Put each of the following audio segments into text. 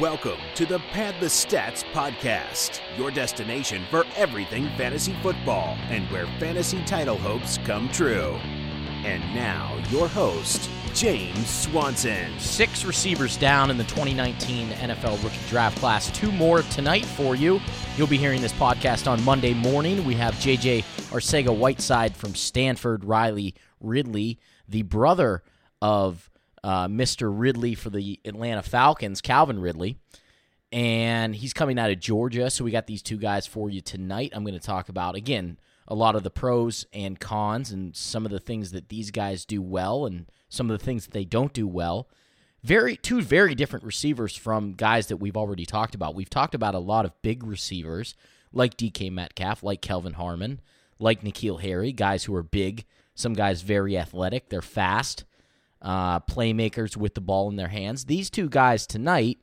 Welcome to the Pad the Stats podcast, your destination for everything fantasy football and where fantasy title hopes come true. And now, your host, James Swanson. Six receivers down in the 2019 NFL rookie draft class. Two more tonight for you. You'll be hearing this podcast on Monday morning. We have JJ Arcega Whiteside from Stanford, Riley Ridley, the brother of uh, Mr. Ridley for the Atlanta Falcons, Calvin Ridley. And he's coming out of Georgia. So we got these two guys for you tonight. I'm going to talk about, again, a lot of the pros and cons and some of the things that these guys do well and some of the things that they don't do well. Very two very different receivers from guys that we've already talked about. We've talked about a lot of big receivers like DK Metcalf, like Kelvin Harmon, like N'Keal Harry, guys who are big, some guys very athletic, they're fast uh, playmakers with the ball in their hands. These two guys tonight,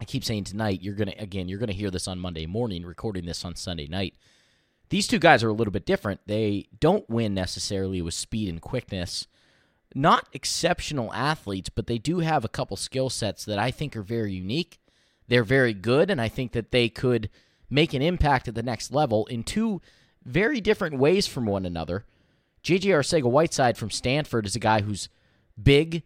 I keep saying tonight, you're going to, again, you're going to hear this on Monday morning, recording this on Sunday night. These two guys are a little bit different. They don't win necessarily with speed and quickness. Not exceptional athletes, but they do have a couple skill sets that I think are very unique. They're very good, and I think that they could make an impact at the next level in two very different ways from one another. JJ Arcega Whiteside from Stanford is a guy who's big.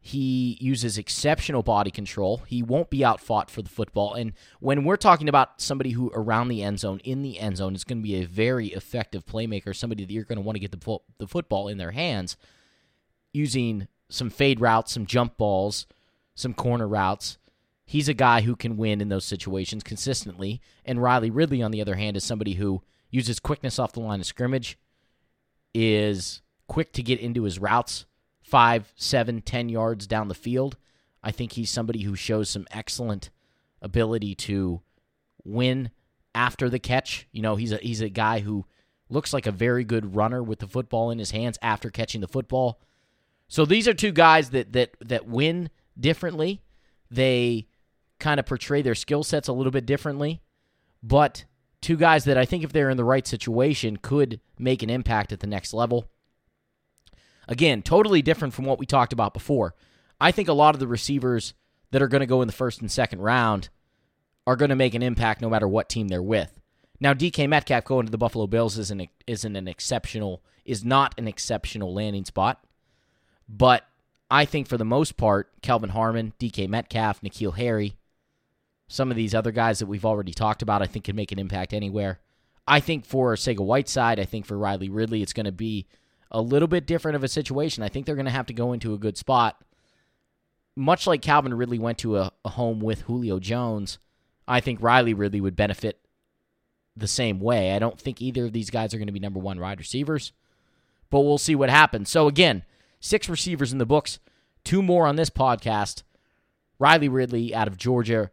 He uses exceptional body control. He won't be outfought for the football. And when we're talking about somebody who around the end zone, in the end zone, is going to be a very effective playmaker, somebody that you're going to want to get the, fo- the football in their hands using some fade routes, some jump balls, some corner routes. He's a guy who can win in those situations consistently. And Riley Ridley, on the other hand, is somebody who uses quickness off the line of scrimmage, is quick to get into his routes, five, seven, ten yards down the field. I think he's somebody who shows some excellent ability to win after the catch. You know, he's a he's a guy who looks like a very good runner with the football in his hands after catching the football. So these are two guys that that that win differently. They kind of portray their skill sets a little bit differently, but two guys that I think if they're in the right situation could make an impact at the next level. Again, totally different from what we talked about before. I think a lot of the receivers that are going to go in the first and second round are going to make an impact no matter what team they're with. Now, DK Metcalf going to the Buffalo Bills isn't isn't an exceptional is not an exceptional landing spot, but I think for the most part, Kelvin Harmon, DK Metcalf, N'Keal Harry, some of these other guys that we've already talked about, I think can make an impact anywhere. I think for Arcega Whiteside, I think for Riley Ridley, it's going to be a little bit different of a situation. I think they're going to have to go into a good spot. Much like Calvin Ridley went to a, a home with Julio Jones, I think Riley Ridley would benefit the same way. I don't think either of these guys are going to be number one wide receivers, but we'll see what happens. So, again, six receivers in the books, two more on this podcast. Riley Ridley out of Georgia,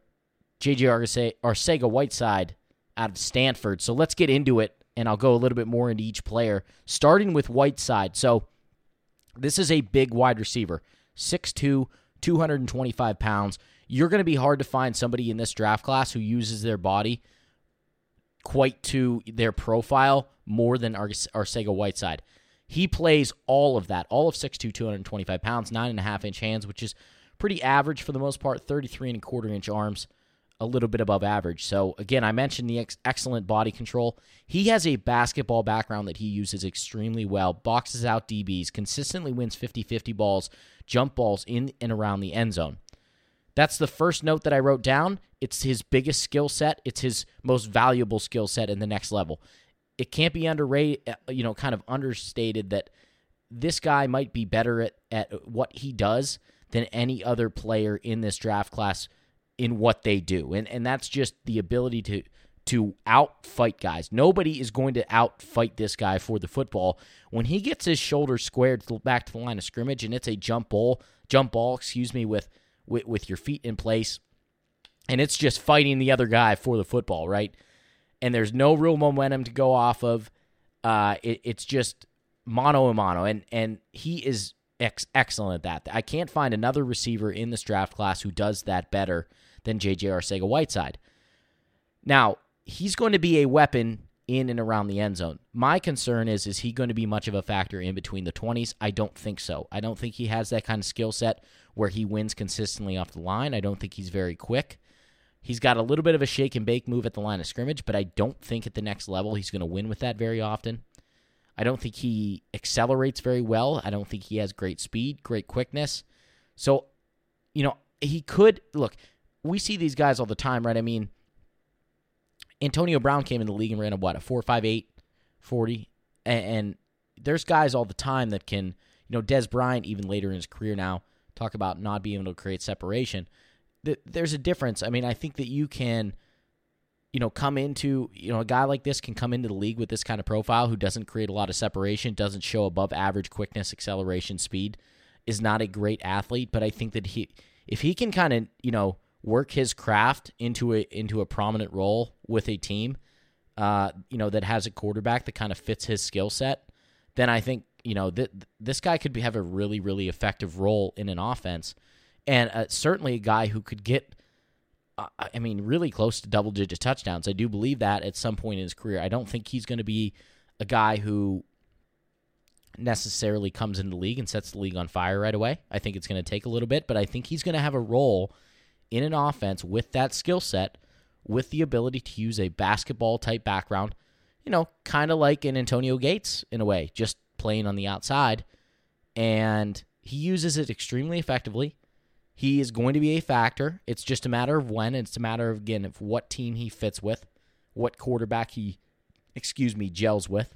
JJ Arcega Whiteside out of Stanford. So let's get into it and I'll go a little bit more into each player, starting with Whiteside. So this is a big wide receiver, 6'2, 225 pounds. You're going to be hard to find somebody in this draft class who uses their body quite to their profile more than Arcega Whiteside. He plays all of that, all of 6'2, 225 pounds, 9.5 inch hands, which is pretty average for the most part, 33 and a quarter inch arms a little bit above average. So, again, I mentioned the ex- excellent body control. He has a basketball background that he uses extremely well, boxes out DBs, consistently wins 50 50 balls, jump balls in and around the end zone. That's the first note that I wrote down. It's his biggest skill set, it's his most valuable skill set in the next level. It can't be underrated, uh, you know, kind of understated that this guy might be better at, at what he does than any other player in this draft class in what they do. And and that's just the ability to to outfight guys. Nobody is going to outfight this guy for the football. When he gets his shoulders squared back to the line of scrimmage and it's a jump ball, jump ball, excuse me, with with, with your feet in place, and it's just fighting the other guy for the football, right? And there's no real momentum to go off of. Uh, it, it's just mono a mono, and and he is ex- excellent at that. I can't find another receiver in this draft class who does that better than J.J. Arcega Whiteside. Now, he's going to be a weapon in and around the end zone. My concern is is he going to be much of a factor in between the 20s? I don't think so. I don't think he has that kind of skill set where he wins consistently off the line. I don't think he's very quick. He's got a little bit of a shake and bake move at the line of scrimmage, but I don't think at the next level he's going to win with that very often. I don't think he accelerates very well. I don't think he has great speed, great quickness. So, you know, he could look, we see these guys all the time, right? I mean, Antonio Brown came in the league and ran a what, a 4.58 40 and, and there's guys all the time that can, you know, Dez Bryant even later in his career now talk about not being able to create separation. There's a difference. I mean, I think that you can you know, come into, you know, a guy like this can come into the league with this kind of profile who doesn't create a lot of separation, doesn't show above average quickness, acceleration, speed, is not a great athlete, but I think that he if he can kind of, you know, work his craft into a into a prominent role with a team, uh, you know, that has a quarterback that kind of fits his skill set, then I think, you know, th- this guy could be, have a really really effective role in an offense. And uh, certainly a guy who could get I mean, really close to double digit touchdowns. I do believe that at some point in his career. I don't think he's going to be a guy who necessarily comes into the league and sets the league on fire right away. I think it's going to take a little bit, but I think he's going to have a role in an offense with that skill set, with the ability to use a basketball type background, you know, kind of like an Antonio Gates in a way, just playing on the outside. And he uses it extremely effectively. He is going to be a factor. It's just a matter of when. It's a matter of again of what team he fits with, what quarterback he, excuse me, gels with.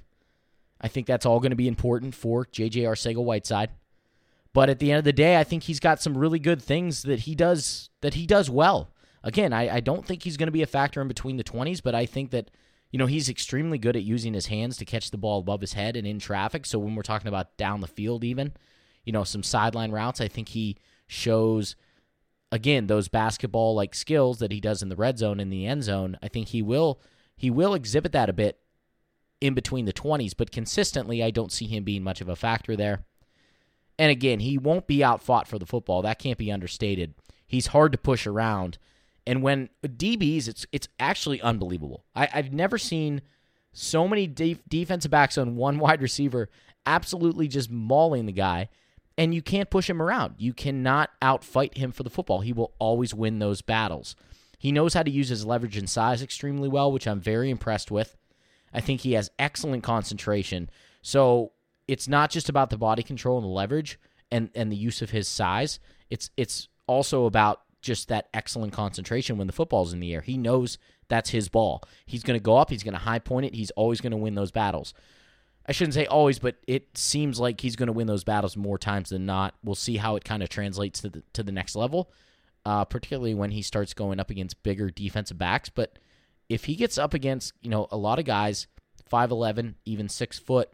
I think that's all going to be important for JJ Arcega Whiteside. But at the end of the day, I think he's got some really good things that he does that he does well. Again, I, I don't think he's going to be a factor in between the twenties, but I think that you know he's extremely good at using his hands to catch the ball above his head and in traffic. So when we're talking about down the field, even you know some sideline routes, I think he shows again those basketball like skills that he does in the red zone in the end zone. I think he will he will exhibit that a bit in between the 20s, but consistently I don't see him being much of a factor there. And again, he won't be outfought for the football. That can't be understated. He's hard to push around. And when DBs, it's it's actually unbelievable. I, have never seen so many de- defensive backs on one wide receiver absolutely just mauling the guy and you can't push him around. You cannot outfight him for the football. He will always win those battles. He knows how to use his leverage and size extremely well, which I'm very impressed with. I think he has excellent concentration. So it's not just about the body control and the leverage and, and the use of his size. It's it's also about just that excellent concentration when the football's in the air. He knows that's his ball. He's going to go up, he's going to high point it, he's always going to win those battles. I shouldn't say always, but it seems like he's going to win those battles more times than not. We'll see how it kind of translates to the to the next level, uh, particularly when he starts going up against bigger defensive backs. But if he gets up against you know a lot of guys, five eleven, even six foot,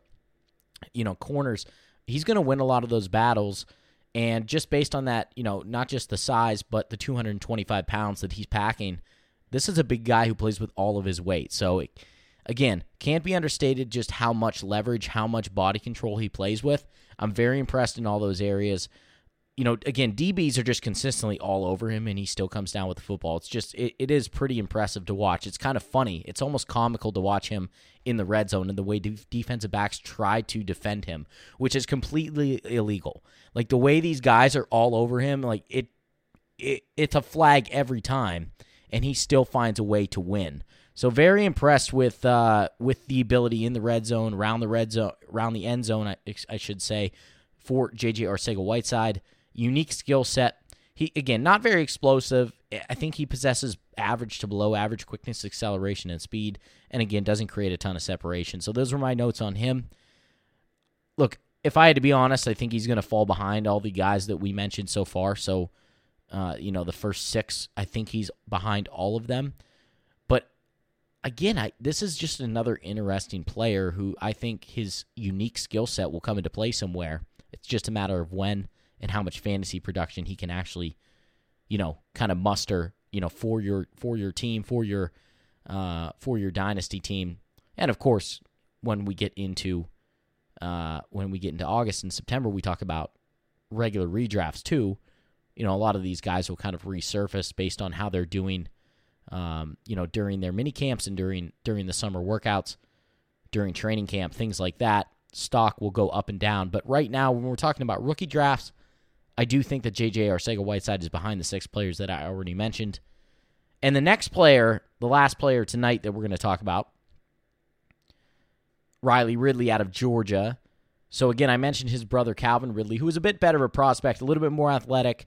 you know corners, he's going to win a lot of those battles. And just based on that, you know, not just the size, but the 225 pounds that he's packing, this is a big guy who plays with all of his weight. So. It, Again, can't be understated just how much leverage, how much body control he plays with. I'm very impressed in all those areas. You know, again, DBs are just consistently all over him, and he still comes down with the football. It's just, it, it is pretty impressive to watch. It's kind of funny. It's almost comical to watch him in the red zone and the way de- defensive backs try to defend him, which is completely illegal. Like the way these guys are all over him, like it, it it's a flag every time, and he still finds a way to win. So very impressed with uh, with the ability in the red zone, around the red zone, around the end zone, I, I should say, for JJ Arcega Whiteside. Unique skill set. He again not very explosive. I think he possesses average to below average quickness, acceleration, and speed, and again doesn't create a ton of separation. So those were my notes on him. Look, if I had to be honest, I think he's going to fall behind all the guys that we mentioned so far. So, uh, you know, the first six, I think he's behind all of them But again, I this is just another interesting player who I think his unique skill set will come into play somewhere. It's just a matter of when and how much fantasy production he can actually, you know, kind of muster, you know, for your for your team, for your uh for your dynasty team. And of course, when we get into uh when we get into August and September, we talk about regular redrafts too. You know, a lot of these guys will kind of resurface based on how they're doing um, you know, during their mini camps and during during the summer workouts, during training camp, things like that. Stock will go up and down. But right now, when we're talking about rookie drafts, I do think that JJ Arcega Whiteside is behind the six players that I already mentioned. And the next player, the last player tonight that we're going to talk about, Riley Ridley out of Georgia. So again, I mentioned his brother Calvin Ridley, who was a bit better of a prospect, a little bit more athletic.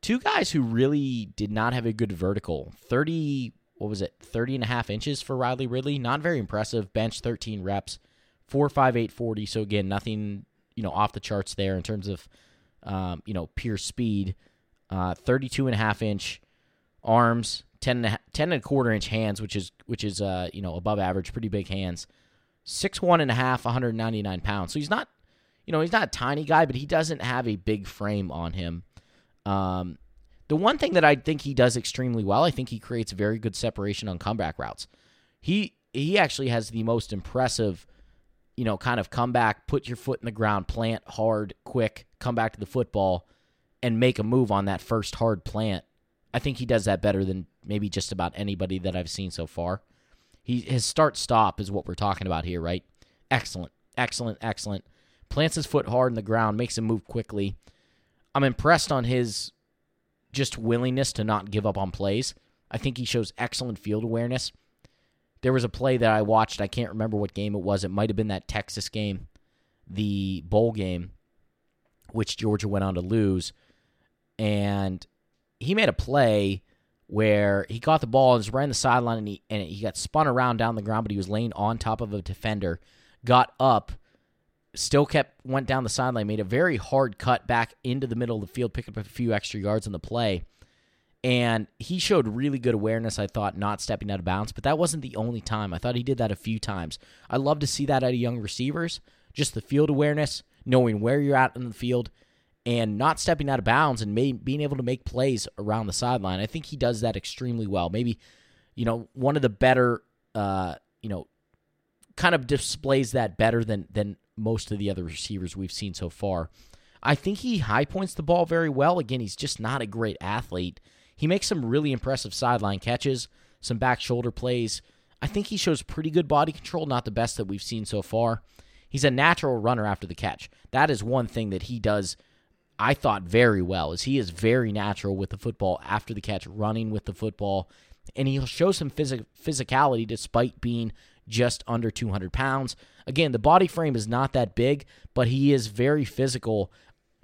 Two guys who really did not have a good vertical. 30, what was it, 30 and a half inches for Riley Ridley. Not very impressive. Bench 13 reps, 4.58 40. So again, nothing, you know, off the charts there in terms of, um, you know, pure speed. Uh, 32 and a half inch arms, 10 and, a, 10 and a quarter inch hands, which is, which is, uh, you know, above average, pretty big hands. Six one and a half, 199 pounds. So he's not, you know, he's not a tiny guy, but he doesn't have a big frame on him. Um, the one thing that I think he does extremely well, I think he creates very good separation on comeback routes. He he actually has the most impressive, you know, kind of come back, put your foot in the ground, plant hard, quick, come back to the football, and make a move on that first hard plant. I think he does that better than maybe just about anybody that I've seen so far. He his start stop is what we're talking about here, right? Excellent, excellent, excellent. Plants his foot hard in the ground, makes him move quickly. I'm impressed on his just willingness to not give up on plays. I think he shows excellent field awareness. There was a play that I watched. I can't remember what game it was. It might have been that Texas game, the bowl game, which Georgia went on to lose. And he made a play where he caught the ball and was on the sideline and he, and he got spun around down the ground, but he was laying on top of a defender, got up, still kept went down the sideline, made a very hard cut back into the middle of the field, picked up a few extra yards on the play. And he showed really good awareness, I thought, not stepping out of bounds, but that wasn't the only time. I thought he did that a few times. I love to see that out of young receivers, just the field awareness, knowing where you're at in the field, and not stepping out of bounds and may, being able to make plays around the sideline. I think he does that extremely well. Maybe, you know, one of the better, uh, you know, kind of displays that better than than most of the other receivers we've seen so far. I think he high points the ball very well. Again, he's just not a great athlete. He makes some really impressive sideline catches, some back shoulder plays. I think he shows pretty good body control, not the best that we've seen so far. He's a natural runner after the catch. That is one thing that he does I thought very well is he is very natural with the football after the catch, running with the football, and he'll show some phys- physicality despite being just under 200 pounds. Again, the body frame is not that big, but he is very physical.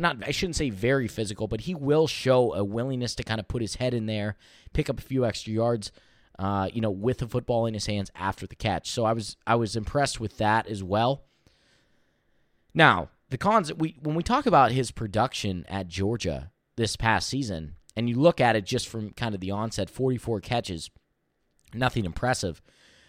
Not, I shouldn't say very physical, but he will show a willingness to kind of put his head in there, pick up a few extra yards, uh, you know, with the football in his hands after the catch. So I was I was impressed with that as well. Now, the cons we when we talk about his production at Georgia this past season, and you look at it just from kind of the onset, 44 catches, nothing impressive.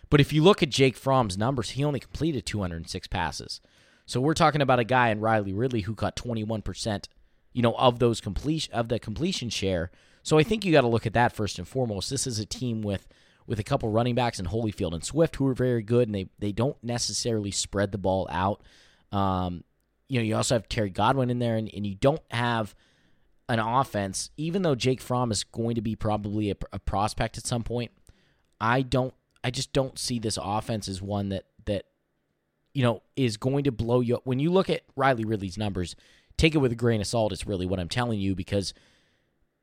But if you look at Jake Fromm's numbers, he only completed 206 passes. So we're talking about a guy in Riley Ridley who caught 21%, you know, of those completion of the completion share. So I think you got to look at that first and foremost. This is a team with with a couple running backs in Holyfield and Swift who are very good, and they they don't necessarily spread the ball out. Um, you know, you also have Terry Godwin in there, and, and you don't have an offense, even though Jake Fromm is going to be probably a, a, prospect at some point. I don't, I just don't see this offense as one that that you know is going to blow you. up. When you look at Riley Ridley's numbers, take it with a grain of salt. It's really what I'm telling you because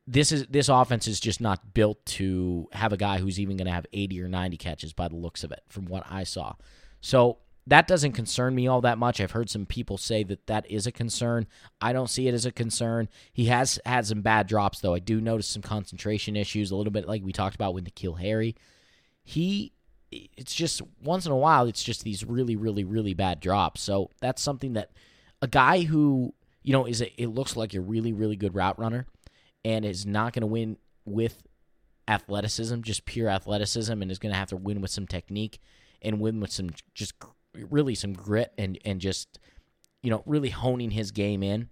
this is this offense is just not built to have a guy who's even going to have 80 or 90 catches by the looks of it, from what I saw. So that doesn't concern me all that much. I've heard some people say that that is a concern. I don't see it as a concern. He has had some bad drops, though. I do notice some concentration issues, a little bit like we talked about with N'Keal Harry. He, it's just once in a while, it's just these really, really, really bad drops. So that's something that a guy who, you know, is a, it looks like a really, really good route runner and is not going to win with athleticism, just pure athleticism, and is going to have to win with some technique and win with some just really some grit and and just you know really honing his game in.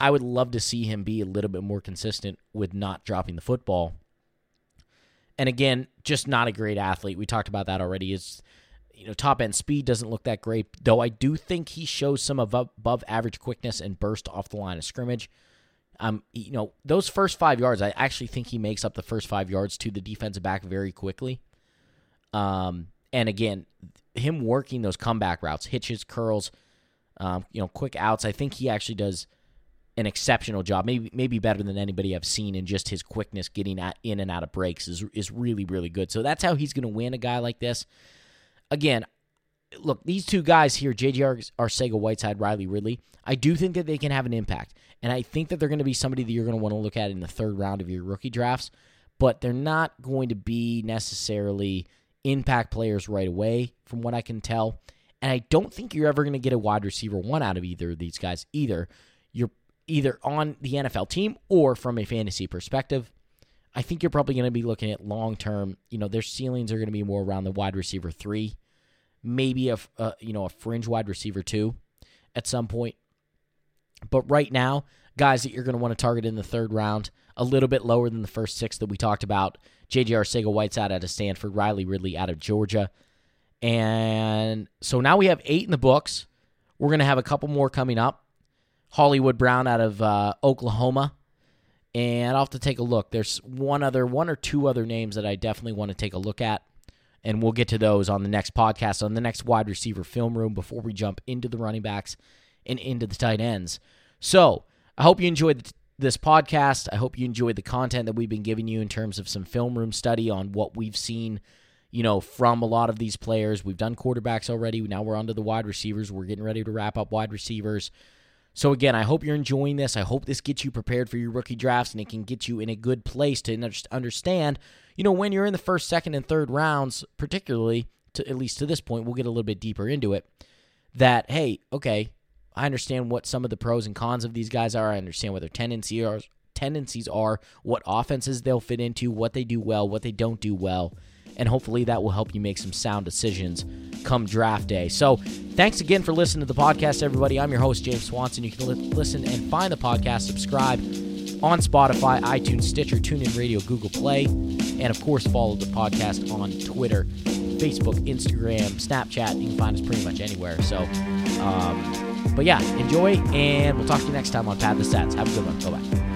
I would love to see him be a little bit more consistent with not dropping the football. And again, just not a great athlete. We talked about that already. Is you know top end speed doesn't look that great, though. I do think he shows some above, average quickness and burst off the line of scrimmage. Um, you know those first five yards, I actually think he makes up the first five yards to the defensive back very quickly. Um, and again, him working those comeback routes, hitches, curls, um, you know, quick outs. I think he actually does. An exceptional job. Maybe maybe better than anybody I've seen in just his quickness getting at, in and out of breaks is is really really good. So that's how he's going to win a guy like this. Again, look, these two guys here, JJ Arcega Whiteside, Riley Ridley, I do think that they can have an impact. And I think that they're going to be somebody that you're going to want to look at in the third round of your rookie drafts, but they're not going to be necessarily impact players right away, from what I can tell. And I don't think you're ever going to get a wide receiver one out of either of these guys either. You're either on the NFL team or from a fantasy perspective. I think you're probably going to be looking at long term. You know, their ceilings are going to be more around the wide receiver three, maybe a, a you know a fringe wide receiver two at some point. But right now, guys that you're going to want to target in the third round, a little bit lower than the first six that we talked about. J.J. Arcega Whiteside out of Stanford, Riley Ridley out of Georgia. And so now we have eight in the books. We're going to have a couple more coming up. Hollywood Brown out of uh, Oklahoma. And I'll have to take a look. There's one other, one or two other names that I definitely want to take a look at. And we'll get to those on the next podcast, on the next wide receiver film room before we jump into the running backs and into the tight ends. So I hope you enjoyed this podcast. I hope you enjoyed the content that we've been giving you in terms of some film room study on what we've seen you know, from a lot of these players. We've done quarterbacks already. Now we're on to the wide receivers. We're getting ready to wrap up wide receivers. So, again, I hope you're enjoying this. I hope this gets you prepared for your rookie drafts and it can get you in a good place to understand, you know, when you're in the first, second, and third rounds, particularly, to, at least to this point, we'll get a little bit deeper into it, that, hey, okay, I understand what some of the pros and cons of these guys are. I understand what their tendencies are, tendencies are, what offenses they'll fit into, what they do well, what they don't do well and hopefully that will help you make some sound decisions come draft day. So, thanks again for listening to the podcast, everybody. I'm your host, James Swanson. You can li- listen and find the podcast, subscribe on Spotify, iTunes, Stitcher, TuneIn Radio, Google Play, and of course, follow the podcast on Twitter, Facebook, Instagram, Snapchat. You can find us pretty much anywhere. So, um, but yeah, enjoy, and we'll talk to you next time on Pad the Stats. Have a good one. Bye bye.